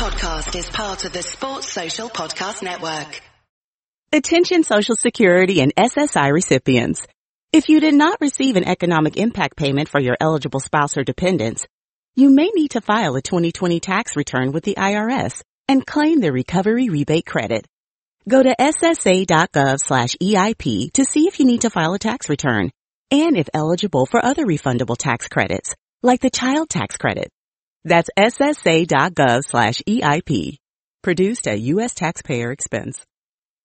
podcast is part of the Sports Social Podcast Network. Attention Social Security and SSI recipients. If you did not receive an economic impact payment for your eligible spouse or dependents, you may need to file a 2020 tax return with the IRS and claim the recovery rebate credit. Go to ssa.gov slash EIP to see if you need to file a tax return and if eligible for other refundable tax credits, like the child tax credit. That's ssa.gov slash EIP. Produced at U.S. taxpayer expense.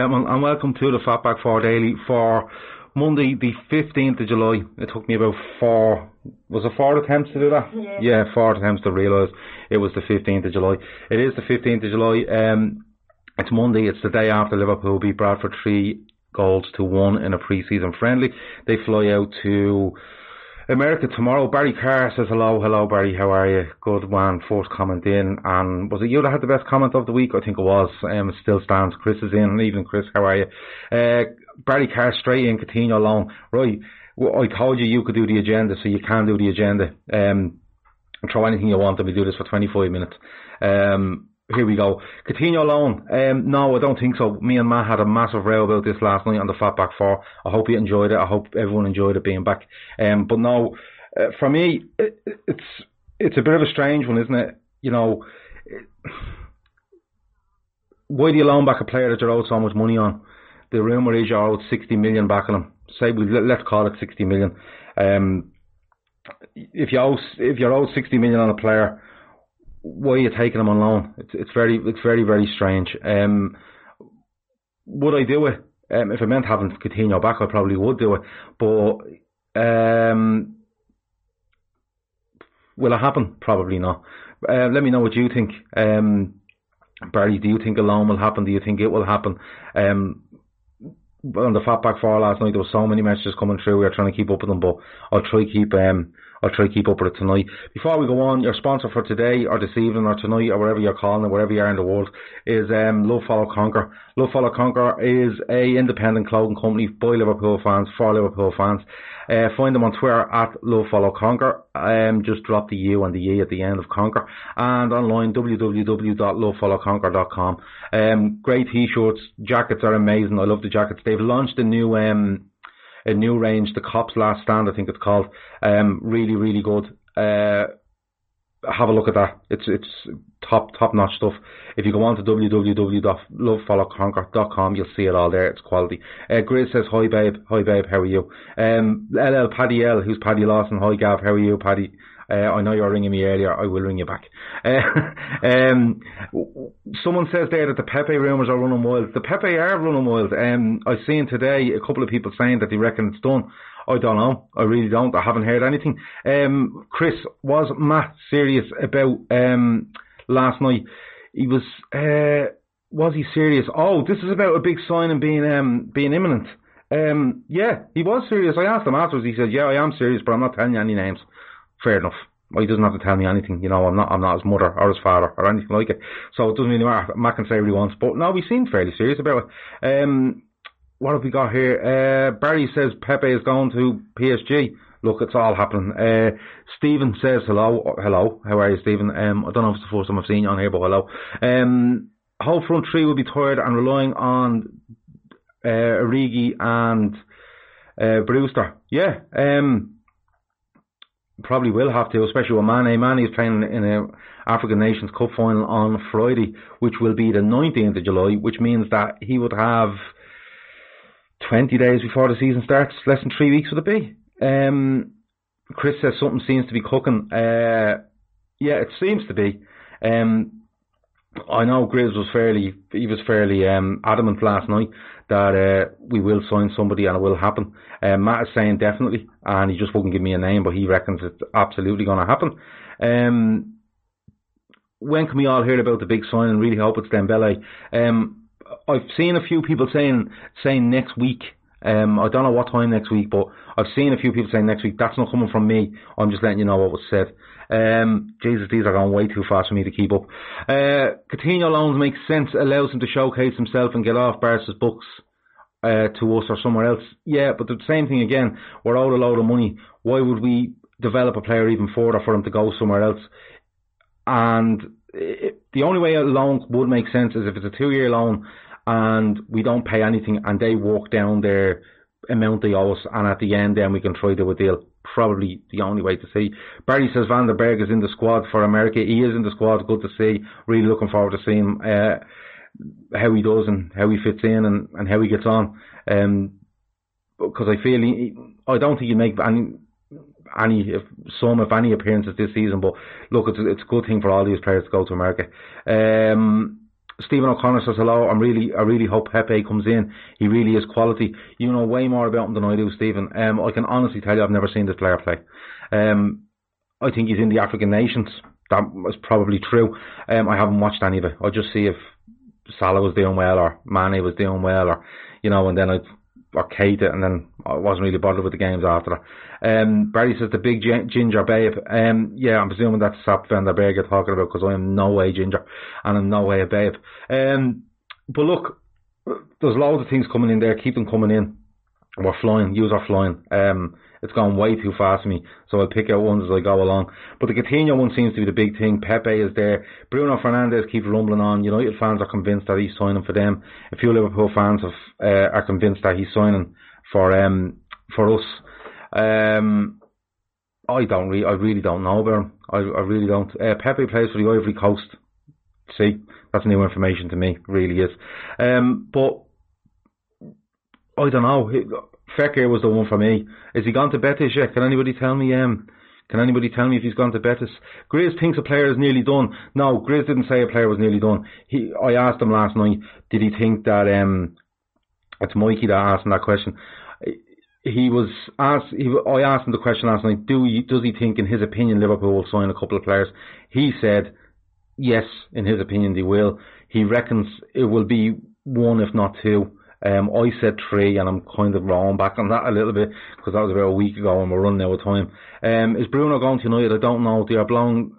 Gentlemen, and welcome to the Fatback 4 Daily for Monday, the 15th of July. It took me about four, was it four attempts to do that? Yeah, yeah four attempts to realise it was the 15th of July. It is the 15th of July. Um, it's Monday, it's the day after Liverpool beat Bradford 3 goals to 1 in a pre-season friendly. They fly out to America tomorrow. Barry Carr says hello, hello Barry, how are you? Good man, first comment in. And was it you that had the best comment of the week? I think it was. Um, it still stands. Chris is in. Even Chris, how are you? Uh, Barry Carr straight in, Coutinho alone. Right, well, I told you you could do the agenda, so you can do the agenda. Um, throw anything you want and we do this for 25 minutes. Um, here we go. Coutinho alone. Um, no, I don't think so. Me and Matt had a massive row about this last night on the Fatback Four. I hope you enjoyed it. I hope everyone enjoyed it being back. Um, but no, uh, for me, it, it's it's a bit of a strange one, isn't it? You know, it, why do you loan back a player that you're owed so much money on? The rumour is you're owed 60 million back on him. Say we let's call it 60 million. Um, if you owe if you're owed 60 million on a player why are you taking him on loan? It's it's very it's very very strange. Um, would I do it? Um, if it meant having Coutinho back, I probably would do it. But um, will it happen? Probably not. Uh, let me know what you think. Um, Barry, do you think a loan will happen? Do you think it will happen? Um, on the Fatback Four last night, there were so many messages coming through. We are trying to keep up with them, but I'll try to keep um, I'll try to keep up with it tonight. Before we go on, your sponsor for today or this evening or tonight or wherever you're calling it, wherever you are in the world, is um, Love Follow Conquer. Love Follow Conquer is a independent clothing company by Liverpool fans for Liverpool fans. Uh, find them on Twitter at Love Follow Conquer. Um, just drop the U and the E at the end of Conquer. And online www.lovefollowconquer.com. Um, great t-shirts, jackets are amazing. I love the jackets. They've launched a new um, a new range, the Cops Last Stand, I think it's called. Um, really, really good. Uh, have a look at that. It's it's top top notch stuff. If you go on to www.lovefollowconquer.com, you'll see it all there. It's quality. Uh, Grizz says hi babe, hi babe, how are you? Um, LL Paddy L, who's Paddy Lawson, hi Gav, how are you, Paddy? Uh, I know you were ringing me earlier. I will ring you back. Uh, um, someone says there that the Pepe rumours are running wild. The Pepe are running wild. Um, I've seen today a couple of people saying that they reckon it's done. I don't know. I really don't. I haven't heard anything. Um, Chris, was Matt serious about um, last night? He was. Uh, was he serious? Oh, this is about a big sign and being um, being imminent. Um, yeah, he was serious. I asked him afterwards. He said, "Yeah, I am serious, but I'm not telling you any names." Fair enough. Well he doesn't have to tell me anything, you know. I'm not, I'm not his mother or his father or anything like it. So it doesn't really matter. Matt can say what he wants, but no, he seemed fairly serious about it. Um, what have we got here? Uh, Barry says Pepe is going to PSG. Look, it's all happening. Uh, Stephen says hello. Hello, how are you, Stephen? Um, I don't know if it's the first time I've seen you on here, but hello. Um, whole front three will be tired and relying on uh, Origi and uh, Brewster. Yeah. Um, probably will have to, especially with Mane. Mane is playing in a African Nations Cup final on Friday, which will be the 19th of July, which means that he would have 20 days before the season starts, less than three weeks would it be? Um, Chris says something seems to be cooking. Uh, yeah, it seems to be. Um, I know Grizz was fairly, he was fairly um, adamant last night that uh, we will sign somebody and it will happen. Uh, Matt is saying definitely, and he just wouldn't give me a name, but he reckons it's absolutely going to happen. Um, when can we all hear about the big sign and really hope it's Dembele? Um, I've seen a few people saying saying next week. Um, I don't know what time next week, but I've seen a few people saying next week. That's not coming from me. I'm just letting you know what was said. Um, Jesus, these are going way too fast for me to keep up. Uh, Coutinho loans make sense, allows him to showcase himself and get off Barca's books uh, to us or somewhere else. Yeah, but the same thing again. We're out a load of money. Why would we develop a player even further for him to go somewhere else? And it, the only way a loan would make sense is if it's a two-year loan and we don't pay anything and they walk down their amount they owe us and at the end then we can try to do a deal. Probably the only way to see. Barry says Van den Berg is in the squad for America. He is in the squad. Good to see. Really looking forward to seeing uh, how he does and how he fits in and, and how he gets on. Um, because I feel he, I don't think he make any any if some if any appearances this season. But look, it's it's a good thing for all these players to go to America. Um, Stephen O'Connor says hello. I'm really, I really hope Pepe comes in. He really is quality. You know way more about him than I do, Stephen. Um, I can honestly tell you, I've never seen this player play. Um, I think he's in the African nations. That was probably true. Um, I haven't watched any of it. I just see if Salah was doing well or Mane was doing well or, you know, and then I'd or Keita, and then I wasn't really bothered with the games after that. Um, Barry says the big ginger babe. Um, yeah, I'm presuming that's Sepp Van den Berg you're talking about because I am no way ginger and I'm no way a babe. Um, but look, there's loads of things coming in there. Keep them coming in. We're flying. Use our flying. Um, it's gone way too fast for me, so I'll pick out ones as I go along. But the Coutinho one seems to be the big thing. Pepe is there. Bruno Fernandes keeps rumbling on. United fans are convinced that he's signing for them. A few Liverpool fans have, uh, are convinced that he's signing for um for us. Um, I don't really, I really don't know about him. I, I really don't. Uh, Pepe plays for the Ivory Coast. See, that's new information to me. Really is. Um, but I don't know. Fekir was the one for me. Is he gone to Betis yet? Can anybody tell me? Um, can anybody tell me if he's gone to Betis? Grizz thinks a player is nearly done. No, Grizz didn't say a player was nearly done. He, I asked him last night. Did he think that? Um, it's Mikey that asked him that question. He was asked. He, I asked him the question last night. Do you, does he think, in his opinion, Liverpool will sign a couple of players? He said, yes. In his opinion, they will. He reckons it will be one, if not two. Um, I said three, and I'm kind of wrong back on that a little bit because that was about a week ago, and we're running out of time. Um, is Bruno going to? I don't know. They are blowing,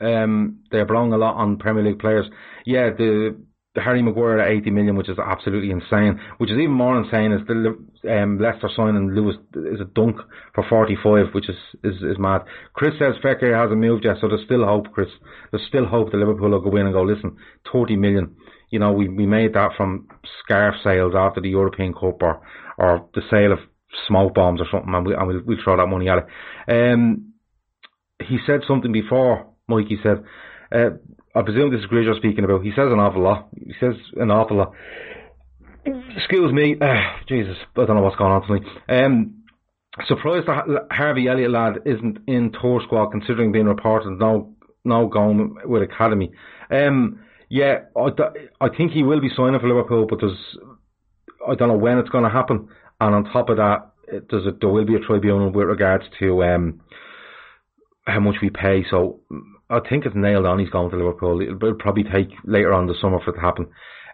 um, they are blowing a lot on Premier League players. Yeah, the the Harry Maguire at 80 million, which is absolutely insane. Which is even more insane is the um, Leicester signing Lewis is a dunk for 45, which is, is, is mad. Chris says Fekir hasn't moved yet, so there's still hope, Chris. There's still hope that Liverpool will go in and go, listen, 30 million you know, we, we made that from scarf sales after the European Cup or, or the sale of smoke bombs or something, and, we, and we'll, we'll throw that money at it. Um, he said something before, Mikey said, uh, I presume this is Grizz speaking about, he says an awful lot. He says an awful lot. Excuse me, uh, Jesus, I don't know what's going on tonight. Um, surprised that Harvey Elliott lad isn't in tour squad considering being reported no no going with academy. Um, yeah, I, I think he will be signing for Liverpool, but there's I don't know when it's going to happen. And on top of that, there's a, there will be a tribunal with regards to um, how much we pay. So I think it's nailed on. He's going to Liverpool. It'll, it'll probably take later on the summer for it to happen.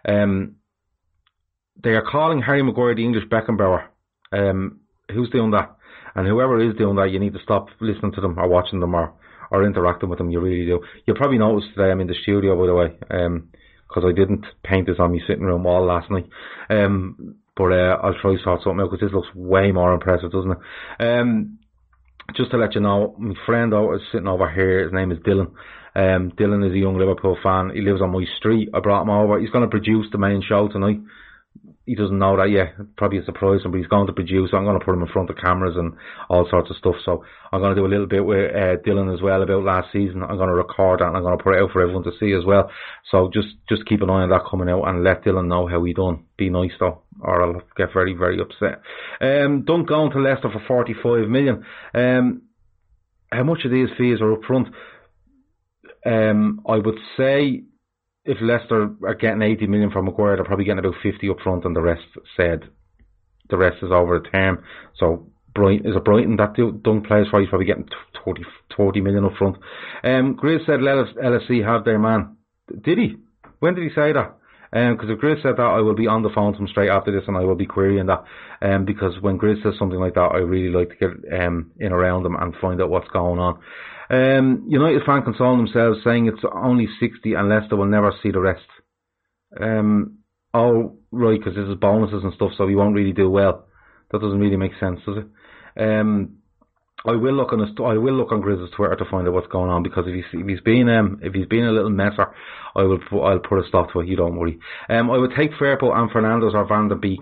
Um, they are calling Harry Maguire the English Beckenbauer. Um, who's doing that? And whoever is doing that, you need to stop listening to them or watching them or or interacting with them. You really do. You'll probably noticed today I'm in the studio, by the way, because um, I didn't paint this on my sitting room wall last night. Um, but uh, I'll try sort something out because this looks way more impressive, doesn't it? Um, just to let you know, my friend is sitting over here. His name is Dylan. Um, Dylan is a young Liverpool fan. He lives on my street. I brought him over. He's going to produce the main show tonight he doesn't know that yet. Probably a surprise him, but he's going to produce. I'm going to put him in front of cameras and all sorts of stuff. So I'm going to do a little bit with uh, Dylan as well about last season. I'm going to record that and I'm going to put it out for everyone to see as well. So just just keep an eye on that coming out and let Dylan know how he done. Be nice though, or I'll get very very upset. Um, don't go to Leicester for 45 million. Um, how much of these fees are up front? Um, I would say if Leicester are getting 80 million from Maguire, they're probably getting about 50 up front, and the rest said the rest is over the term. So Brighton is a Brighton that Dunk plays for. He's probably getting 40, 40 million up front. Um, Grizz said let us LSC have their man. Did he? When did he say that? Because um, if Grizz said that, I will be on the phone to him straight after this, and I will be querying that. Um, because when Grizz says something like that, I really like to get um, in around them and find out what's going on. Um, United fan consoling themselves, saying it's only 60 and Leicester will never see the rest. Um, oh, right, because this is bonuses and stuff, so we won't really do well. That doesn't really make sense, does it? Um, I will look on his, I will look on Grizz's Twitter to find out what's going on because if he's if he's been um if he's been a little messer, I will I'll put a stop to it. You don't worry. Um, I would take Firpo and Fernandes or Van der Beek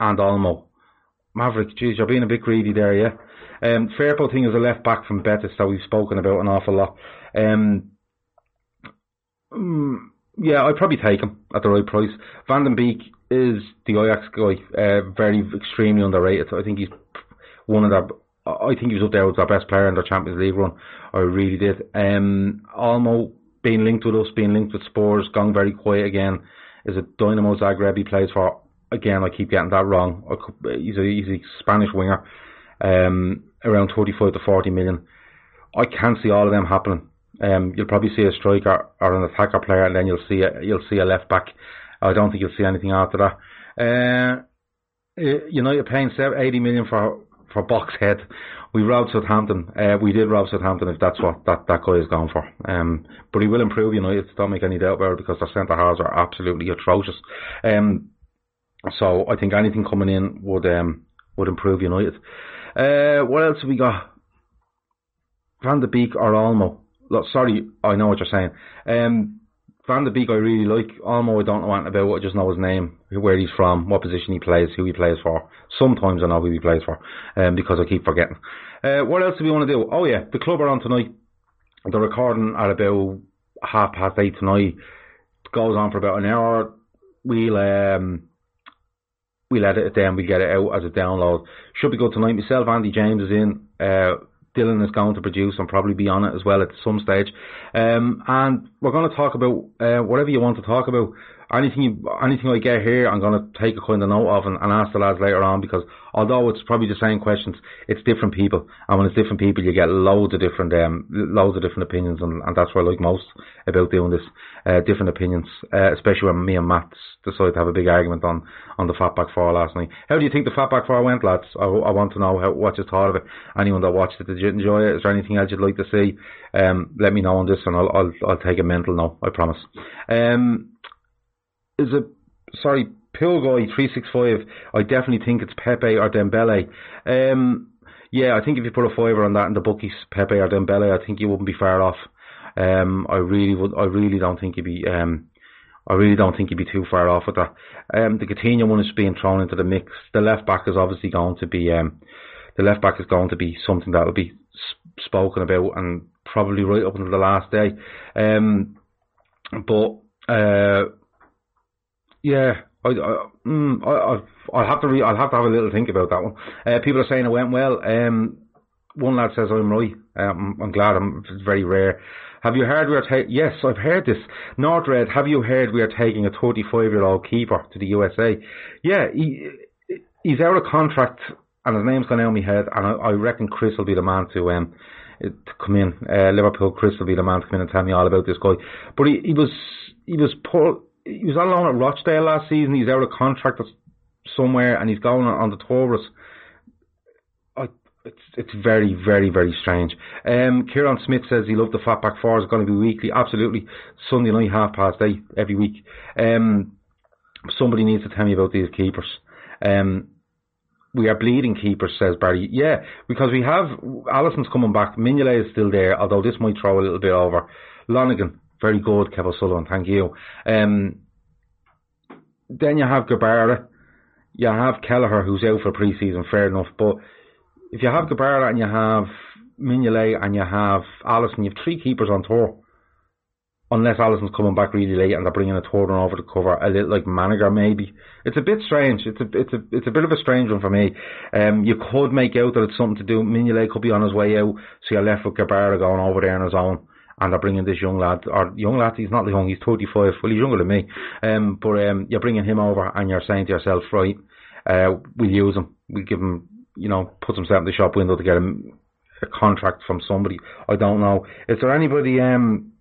and Olmo. Maverick, geez, you're being a bit greedy there, yeah. Um, Firpo thing is a left back from Betis that we've spoken about an awful lot. Um, mm, yeah, I'd probably take him at the right price. Van den Beek is the Ajax guy, uh, very extremely underrated. I think he's one of their. I think he was up there with our best player in their Champions League run. I really did. Um, Olmo being linked with us, being linked with Spurs, gone very quiet again. Is it Dynamo Zagreb he plays for. Again, I keep getting that wrong. He's a he's a Spanish winger, um, around 35 to 40 million. I can't see all of them happening. Um, you'll probably see a striker or an attacker player, and then you'll see a, you'll see a left back. I don't think you'll see anything after that. Uh, United paying 80 million for for Box Head. We robbed Southampton. Uh, we did rob Southampton if that's what that, that guy is going for. Um, but he will improve United. Don't make any doubt about it because their centre halves are absolutely atrocious. Um, so I think anything coming in would um, would improve United. Uh, what else have we got? Van der Beek or Olmo? Look, sorry, I know what you're saying. Um, Van der Beek I really like. Olmo I don't know anything about. I just know his name, where he's from, what position he plays, who he plays for. Sometimes I know who he plays for, um, because I keep forgetting. Uh, what else do we want to do? Oh yeah, the club are on tonight. They're recording at about half past eight tonight. Goes on for about an hour. We'll um, we'll edit it down, we'll get it out as a download. Should be good tonight. Myself, Andy James is in. Uh, Dylan is going to produce and probably be on it as well at some stage. Um, and we're going to talk about uh, whatever you want to talk about anything anything I get here, I'm going to take a kind of note of and, and ask the lads later on because although it's probably the same questions, it's different people, and when it's different people, you get loads of different, um, loads of different opinions, and, and that's what I like most about doing this, uh, different opinions, uh, especially when me and Matt decided to have a big argument on on the Fatback Four last night. How do you think the Fatback Four went, lads? I, I want to know how, what you thought of it. Anyone that watched it, did you enjoy it? Is there anything else you'd like to see? Um, let me know on this, and I'll I'll, I'll take a mental note. I promise. Um, is it sorry Pilgoy three six five? I definitely think it's Pepe or Dembele. Um, yeah, I think if you put a fiver on that in the bookies, Pepe or Dembele, I think you wouldn't be far off. Um, I really would. I really don't think you'd be. Um, I really don't think you'd be too far off with that. Um, the Coutinho one is being thrown into the mix. The left back is obviously going to be. Um, the left back is going to be something that will be spoken about and probably right up until the last day. Um, but uh, yeah, I, I, mm, I, I'll have to re- I'll have to have a little think about that one. Uh, people are saying it went well. Um, one lad says I'm right. Um, I'm glad. I'm it's very rare. Have you heard we are? Yes, I've heard this. Nordred, have you heard we are taking a 35 year old keeper to the USA? Yeah, he, he's out of contract and his name's gone out of my head. And I, I reckon Chris will be the man to um to come in. Uh, Liverpool, Chris will be the man to come in and tell me all about this guy. But he, he was he was poor he was on loan at Rochdale last season. He's out of contract somewhere, and he's going on, the with it's it's very very very strange. Um, Kieran Smith says he loved the Fatback Four. It's going to be weekly. Absolutely, Sunday night half past eight every week. Um, somebody needs to tell me about these keepers. Um, we are bleeding keepers, says Barry. Yeah, because we have Alisson's coming back. Mignolet is still there, although this might throw a little bit over. Lonergan, very good, Kevin Sullivan. Thank you. Um, then you have Grabara. You have Kelleher, who's out for pre-season. Fair enough, but if you have Grabara and you have Mignolet and you have Alisson, you have three keepers on tour. Unless Alisson's coming back really late and they're bringing a third one over to cover, a little like Maniger maybe. It's a bit strange. It's a it's a it's a bit of a strange one for me. Um, you could make out that it's something to do. Mignolet could be on his way out, so you're left with Grabara going over there on his own and they're bringing this young lad, or young lad, he's not young, he's 35, well, he's younger than me, um, but um, you're bringing him over and you're saying to yourself, right, uh, we'll use him, we'll give him, you know, put himself in the shop window to get him a contract from somebody. I don't know. Is there anybody, um,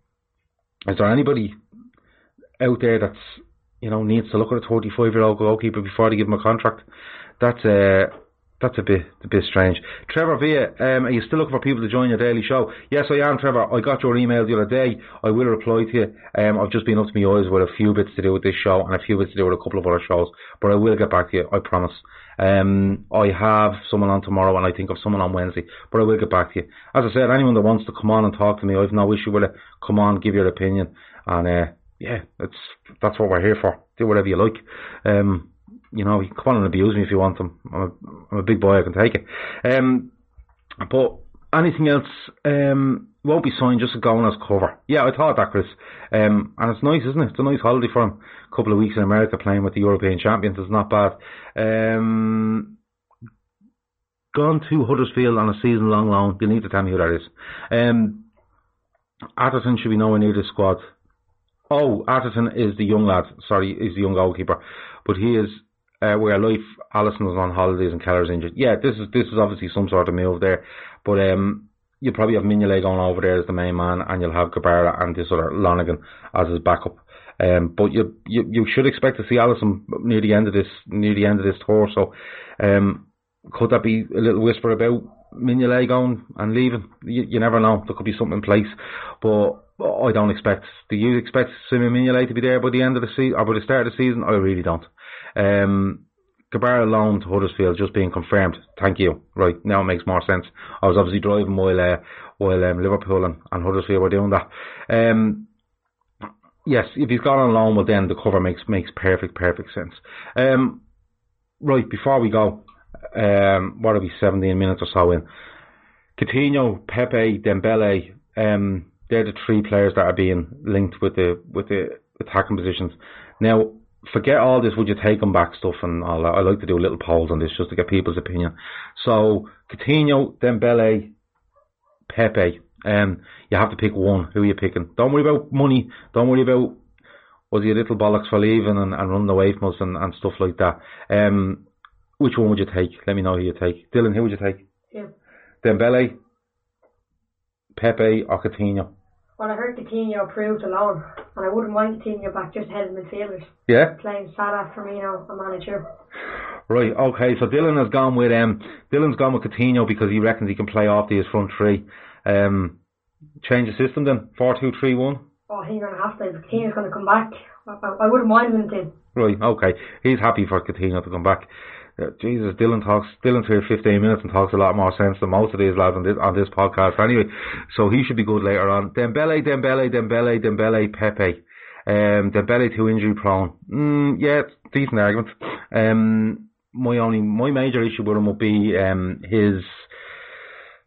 is there anybody out there that's, you know, needs to look at a 35 year old goalkeeper before they give him a contract? That's, uh, that's a bit a bit strange. Trevor Via, um, are you still looking for people to join your daily show? Yes, I am, Trevor. I got your email the other day. I will reply to you. Um, I've just been up to my eyes with a few bits to do with this show and a few bits to do with a couple of other shows, but I will get back to you. I promise. Um, I have someone on tomorrow and I think of someone on Wednesday, but I will get back to you. As I said, anyone that wants to come on and talk to me, I've no issue with it. Come on, give your opinion, and uh, yeah, that's that's what we're here for. Do whatever you like. Um, you know, you come on and abuse me if you want them. I'm a, I'm a big boy, I can take it. Um, but anything else um, won't be signed, just going as cover. Yeah, I thought that, Chris. Um, and it's nice, isn't it? It's a nice holiday for him. A couple of weeks in America playing with the European champions is not bad. Um, gone to Huddersfield on a season long loan. You need to tell me who that is. Um, should be nowhere near the squad. Oh, Atherton is the young lad. Sorry, is the young goalkeeper, but he is uh, where Life Alisson was on holidays and Kelleher's injured. Yeah, this is this is obviously some sort of move there, but um, you'll probably have Mignolet going over there as the main man, and you'll have Grabara and this other Lonergan as his backup. Um, but you, you you should expect to see Alisson near the end of this near the end of this tour. So, um, could that be a little whisper about Mignolet going and leaving? You, you never know. There could be something in place, but I don't expect. Do you expect Simon Mignolet to be there by the end of the season or by the start of the season? I really don't. Um, Grabara loan to Huddersfield just being confirmed. Thank you. Right now it makes more sense. I was obviously driving while uh, while um, Liverpool and, and Huddersfield were doing that. Um, yes, if he's gone on loan, well then the cover makes makes perfect perfect sense. Um, right before we go, um, what are we? Seventeen minutes or so in. Coutinho, Pepe, Dembele, um, they're the three players that are being linked with the with the attacking positions. Now, forget all this. Would you take them back stuff and all that? I like to do little polls on this just to get people's opinion. So Coutinho, Dembele, Pepe. Um, you have to pick one. Who are you picking? Don't worry about money. Don't worry about was he a little bollocks for leaving and, and running away from us and, and stuff like that. Um, which one would you take? Let me know who you take. Dylan, who would you take? Yeah. Dembele, Pepe, or Coutinho? Well, I heard Coutinho approved a loan, and I wouldn't mind Coutinho back just ahead of midfielders. Yeah. Playing Salah, Firmino, and Manager. Right, okay, so Dylan has gone with um Dylan's gone with Coutinho because he reckons he can play off his front three. Um change the system then. Four two three one. Oh, he's going to have to. Coutinho's going to come back. I, I, I wouldn't mind him then. Right, okay. He's happy for Coutinho to come back. Jesus, Dylan talks. Dylan's here 15 minutes and talks a lot more sense than most of these lads on this on this podcast. Anyway, so he should be good later on. Dembele, Dembele, Dembele, Dembele, Pepe. Um, Dembele too injury prone. Mm, yeah, decent argument. Um, my only my major issue with him would be um his.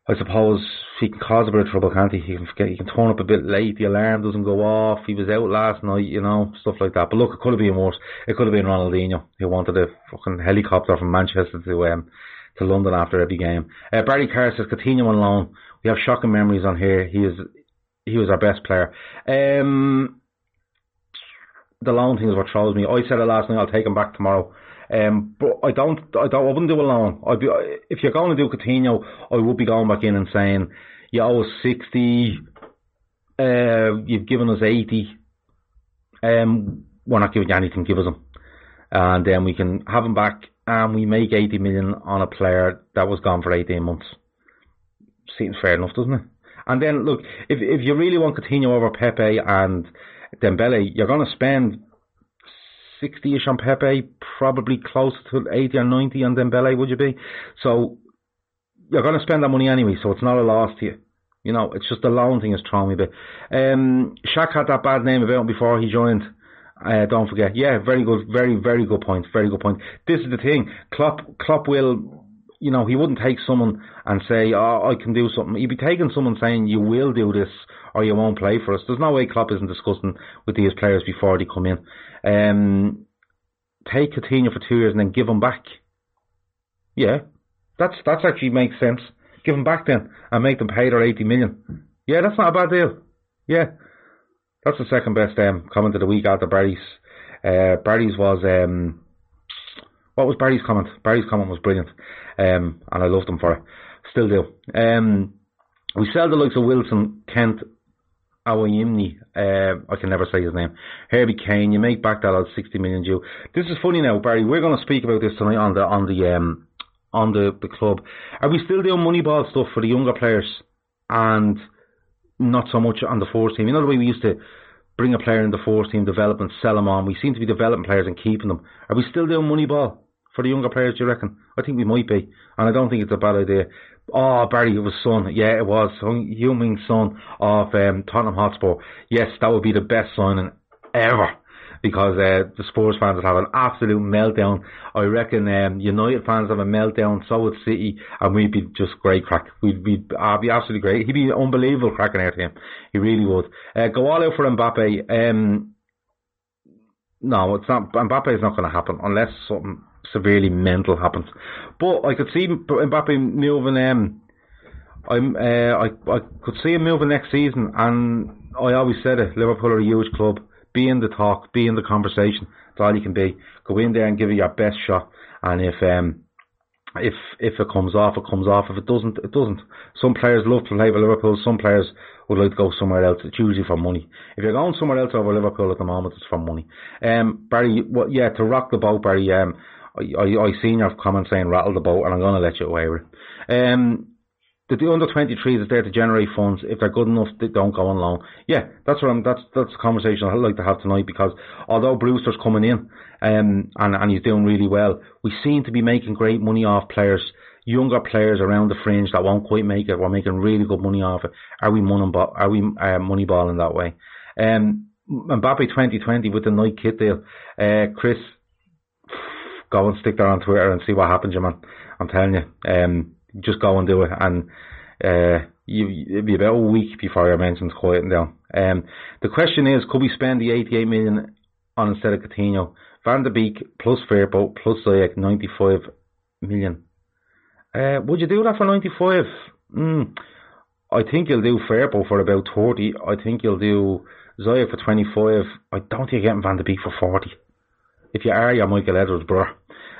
I suppose he can cause a bit of trouble, can't he? He can forget, he can turn up a bit late, the alarm doesn't go off, he was out last night, you know, stuff like that. But look, it could have been worse. It could have been Ronaldinho who wanted a fucking helicopter from Manchester to um to London after every game. Uh, Barry Carr says Coutinho on loan. We have shocking memories on here. He is he was our best player. Um the loan thing is what throws me. I said it last night, I'll take him back tomorrow. Um, but I don't, I don't, I wouldn't do a loan. I'd be, if you're going to do Coutinho, I would be going back in and saying, you owe us 60, uh, you've given us 80, um, we're not giving you anything, give us them. And then we can have him back and we make 80 million on a player that was gone for 18 months. Seems fair enough, doesn't it? And then look, if, if you really want Coutinho over Pepe and Dembele, you're going to spend 60ish on Pepe, probably close to 80 or 90 on Dembele, would you be? So you're going to spend that money anyway, so it's not a loss to you. You know, it's just the loan thing is throwing me a bit. Um, Shaq had that bad name about him before he joined. Uh, don't forget. Yeah, very good, very, very good point. Very good point. This is the thing. Klopp, Klopp will, you know, he wouldn't take someone and say, oh, I can do something. He'd be taking someone saying, you will do this or you won't play for us. There's no way Klopp isn't discussing with these players before they come in. Um, take Coutinho for two years and then give him back. Yeah, that's that's actually makes sense. Give them back then and make them pay their 80 million. Yeah, that's not a bad deal. Yeah, that's the second best um, comment of the week after Barry's. Uh, Barry's was um, what was Barry's comment? Barry's comment was brilliant, um, and I loved him for it. Still do. Um, we sell the likes of Wilson, Kent, Awoniyi, uh, I can never say his name, Herbie Kane, you make back that out 60 million due. This is funny now, Barry, we're going to speak about this tonight on the, on the, um, on the, the club. Are we still doing moneyball stuff for the younger players and not so much on the fourth team? You know the way we used to bring a player in the fourth team, develop and sell them on. We seem to be developing players and keeping them. Are we still doing moneyball for the younger players, do you reckon? I think we might be. And I don't think it's a bad idea. Oh, Barry, it was Son. Yeah, it was. Heung-min Son of um, Tottenham Hotspur. Yes, that would be the best signing ever because uh, the Spurs fans would have an absolute meltdown. I reckon um, United fans have a meltdown, so would City, and we'd be just great crack. We'd, we'd uh, be absolutely great. He'd be unbelievable cracking out him. He really would. Uh, go all out for Mbappe. Um, no, it's not. Mbappe is not going to happen unless something severely mental happens. But I could see Mbappe moving. Um, I'm, uh, I I could see him moving next season, and I always said it. Liverpool are a huge club. Be in the talk, be in the conversation. That's all you can be. Go in there and give it your best shot. And if um, if if it comes off, it comes off. If it doesn't, it doesn't. Some players love to play for Liverpool. Some players would like to go somewhere else. It's usually for money. If you're going somewhere else over Liverpool at the moment, it's for money. Um, Barry, what? Yeah, to rock the boat, Barry. Um, I, I, I seen your comment saying rattle the boat, and I'm going to let you away with it. Um, the, the under 23s is there to generate funds. If they're good enough, they don't go on loan. Yeah, that's what I'm, that's, that's the conversation I'd like to have tonight because although Brewster's coming in, um, and, and he's doing really well, we seem to be making great money off players, younger players around the fringe that won't quite make it. We're making really good money off it. Are we money, are we, uh, money balling that way? Um, Mbappe 2020 with the Nike kit deal, uh, Chris, go and stick there on Twitter and see what happens, you man. I'm telling you, um, just go and do it, and uh, you, it'll be about a week before your mentions quieten down. Um, the question is, could we spend the 88 million on instead of Coutinho? Van der Beek plus Firpo plus Ziyech, 95 million. Uh, would you do that for 95? Mm, I think you'll do Firpo for about 30. I think you'll do Ziyech for 25. I don't think you're getting Van der Beek for 40. If you are, you're Michael Edwards, bro.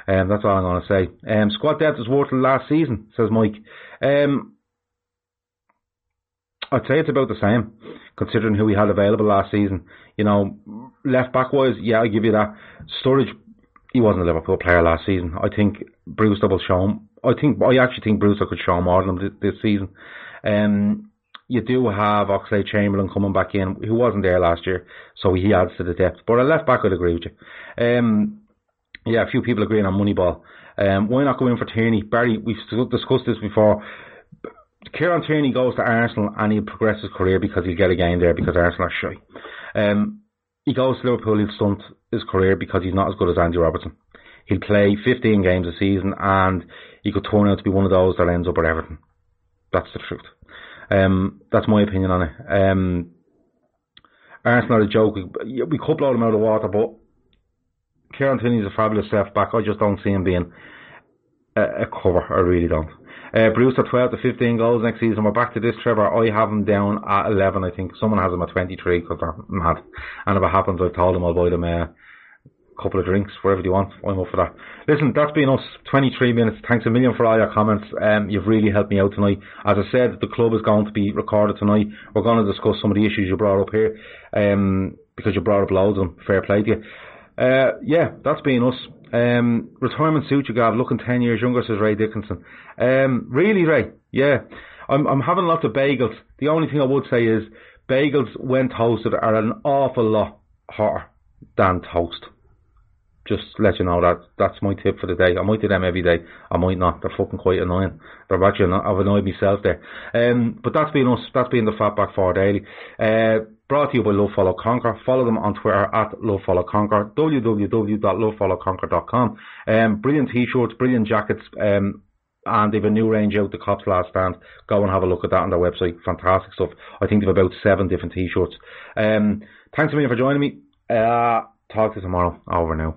Um, that's all I'm going to say. Um, squad depth is worth last season, says Mike. Um, I'd say it's about the same, considering who we had available last season. You know, left back wise, yeah, I give you that. Sturridge, he wasn't a Liverpool player last season. I think Brewster will show him. I think I actually think Brewster could show more than this season. Um, you do have Oxlade-Chamberlain coming back in, who wasn't there last year, so he adds to the depth. But a left back, I'd agree with you. Um, yeah, a few people agreeing on Moneyball. Um, why not go in for Tierney? Barry, we've discussed this before. Kieran Tierney goes to Arsenal and he'll progress his career because he'll get a game there because Arsenal are shy. Um, he goes to Liverpool, he'll stunt his career because he's not as good as Andy Robertson. He'll play 15 games a season and he could turn out to be one of those that ends up at Everton. That's the truth. Um, that's my opinion on it. Um, Arsenal are a joke. We could blow them out of the water, but Kieran Tierney's a fabulous left back. I just don't see him being a, a cover. I really don't. Uh, Brewster 12 to 15 goals next season. We're back to this, Trevor. I have him down at 11, I think. Someone has him at 23 because they're mad. And if it happens, I've told them I'll buy them a couple of drinks, whatever you want. I'm up for that. Listen, that's been us. 23 minutes. Thanks a million for all your comments. Um, you've really helped me out tonight. As I said, the club is going to be recorded tonight. We're going to discuss some of the issues you brought up here. Um, because you brought up loads them. Fair play to you. Uh, yeah, that's been us. Um, retirement suit you got, looking 10 years younger, says Ray Dickinson. Um, really, Ray? Yeah. I'm, I'm having lots of bagels. The only thing I would say is bagels, when toasted, are an awful lot hotter than toast. Just let you know that that's my tip for the day. I might do them every day. I might not. They're fucking quite annoying. They're actually I've annoyed myself there. Um, but that's been us. That's been the Fatback Four Daily. Uh, brought to you by Love Follow Conquer. Follow them on Twitter at Love Follow Conquer. www.lovefollowconquer.com. Um, brilliant t-shirts, brilliant jackets. Um, and they've a new range out, the Cops Last Stand. Go and have a look at that on their website. Fantastic stuff. I think they've about seven different t-shirts. Um, thanks a million for joining me. Uh, talk to you tomorrow. Over now.